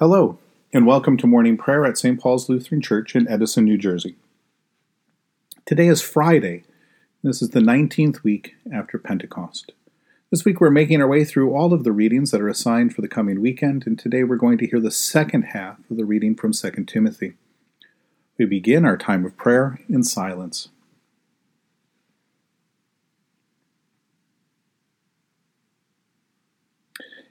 Hello, and welcome to morning prayer at St. Paul's Lutheran Church in Edison, New Jersey. Today is Friday. This is the 19th week after Pentecost. This week we're making our way through all of the readings that are assigned for the coming weekend, and today we're going to hear the second half of the reading from 2 Timothy. We begin our time of prayer in silence.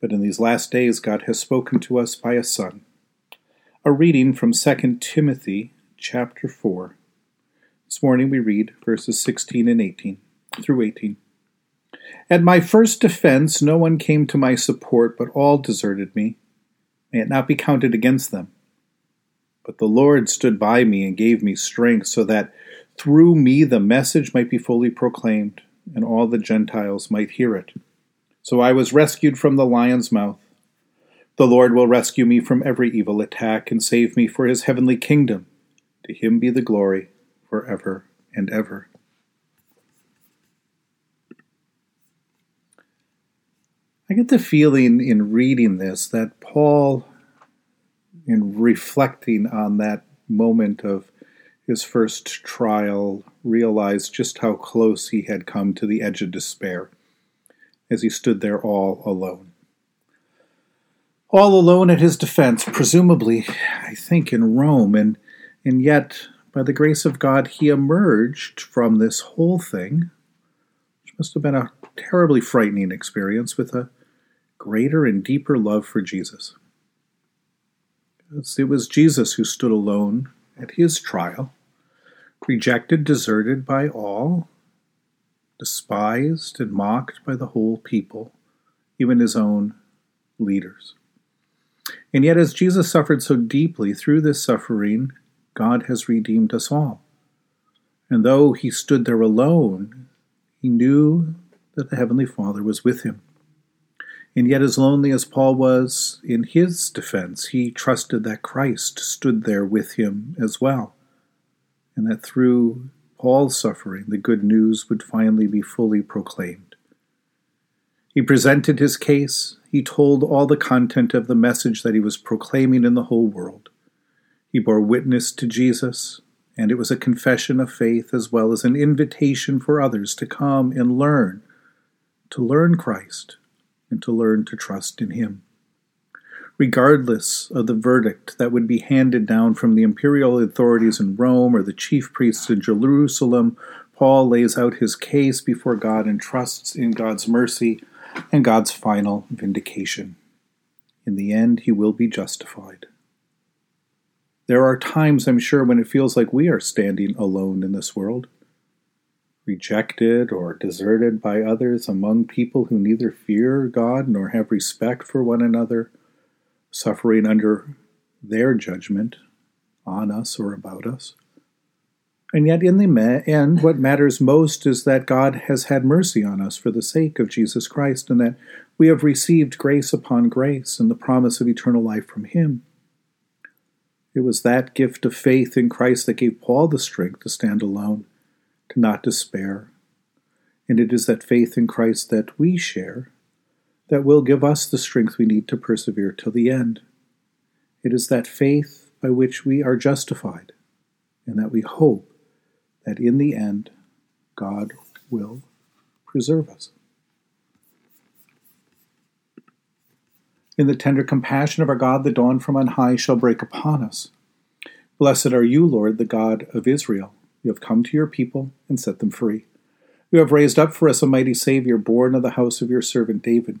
But in these last days, God has spoken to us by a Son. A reading from 2 Timothy chapter 4. This morning we read verses 16 and 18 through 18. At my first defense, no one came to my support, but all deserted me. May it not be counted against them. But the Lord stood by me and gave me strength, so that through me the message might be fully proclaimed, and all the Gentiles might hear it. So I was rescued from the lion's mouth. The Lord will rescue me from every evil attack and save me for his heavenly kingdom. To him be the glory for ever and ever. I get the feeling in reading this that Paul, in reflecting on that moment of his first trial, realized just how close he had come to the edge of despair as he stood there all alone. All alone at his defense, presumably, I think, in Rome, and, and yet, by the grace of God, he emerged from this whole thing, which must have been a terribly frightening experience, with a greater and deeper love for Jesus. It was Jesus who stood alone at his trial, rejected, deserted by all, despised and mocked by the whole people, even his own leaders. And yet, as Jesus suffered so deeply through this suffering, God has redeemed us all. And though he stood there alone, he knew that the Heavenly Father was with him. And yet, as lonely as Paul was in his defense, he trusted that Christ stood there with him as well, and that through Paul's suffering, the good news would finally be fully proclaimed. He presented his case, he told all the content of the message that he was proclaiming in the whole world. He bore witness to Jesus, and it was a confession of faith as well as an invitation for others to come and learn, to learn Christ, and to learn to trust in Him regardless of the verdict that would be handed down from the imperial authorities in Rome or the chief priests in Jerusalem, Paul lays out his case before God and trusts in God's mercy and God's final vindication. In the end, he will be justified. There are times, I'm sure, when it feels like we are standing alone in this world, rejected or deserted by others among people who neither fear God nor have respect for one another suffering under their judgment on us or about us. And yet, in the end, what matters most is that God has had mercy on us for the sake of Jesus Christ, and that we have received grace upon grace and the promise of eternal life from Him. It was that gift of faith in Christ that gave Paul the strength to stand alone, to not despair. And it is that faith in Christ that we share that will give us the strength we need to persevere till the end. It is that faith by which we are justified, and that we hope that in the end God will preserve us. In the tender compassion of our God, the dawn from on high shall break upon us. Blessed are you, Lord, the God of Israel. You have come to your people and set them free. You have raised up for us a mighty Savior, born of the house of your servant David.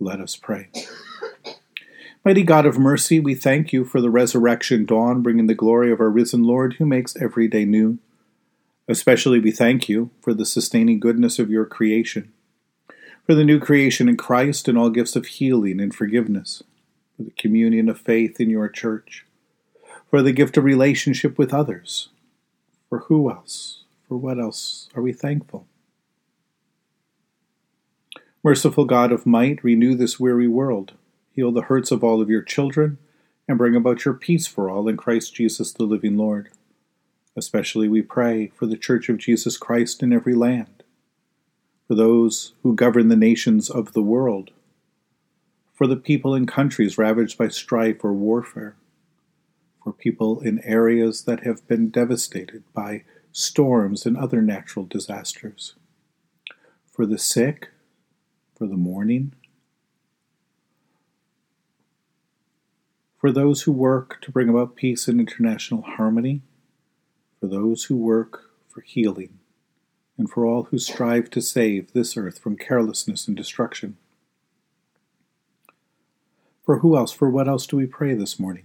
Let us pray. Mighty God of mercy, we thank you for the resurrection dawn, bringing the glory of our risen Lord, who makes every day new. Especially we thank you for the sustaining goodness of your creation, for the new creation in Christ and all gifts of healing and forgiveness, for the communion of faith in your church, for the gift of relationship with others. For who else, for what else are we thankful? Merciful God of might, renew this weary world, heal the hurts of all of your children, and bring about your peace for all in Christ Jesus the living Lord. Especially we pray for the Church of Jesus Christ in every land, for those who govern the nations of the world, for the people in countries ravaged by strife or warfare, for people in areas that have been devastated by storms and other natural disasters, for the sick, for the mourning. for those who work to bring about peace and international harmony for those who work for healing, and for all who strive to save this earth from carelessness and destruction. For who else, for what else do we pray this morning?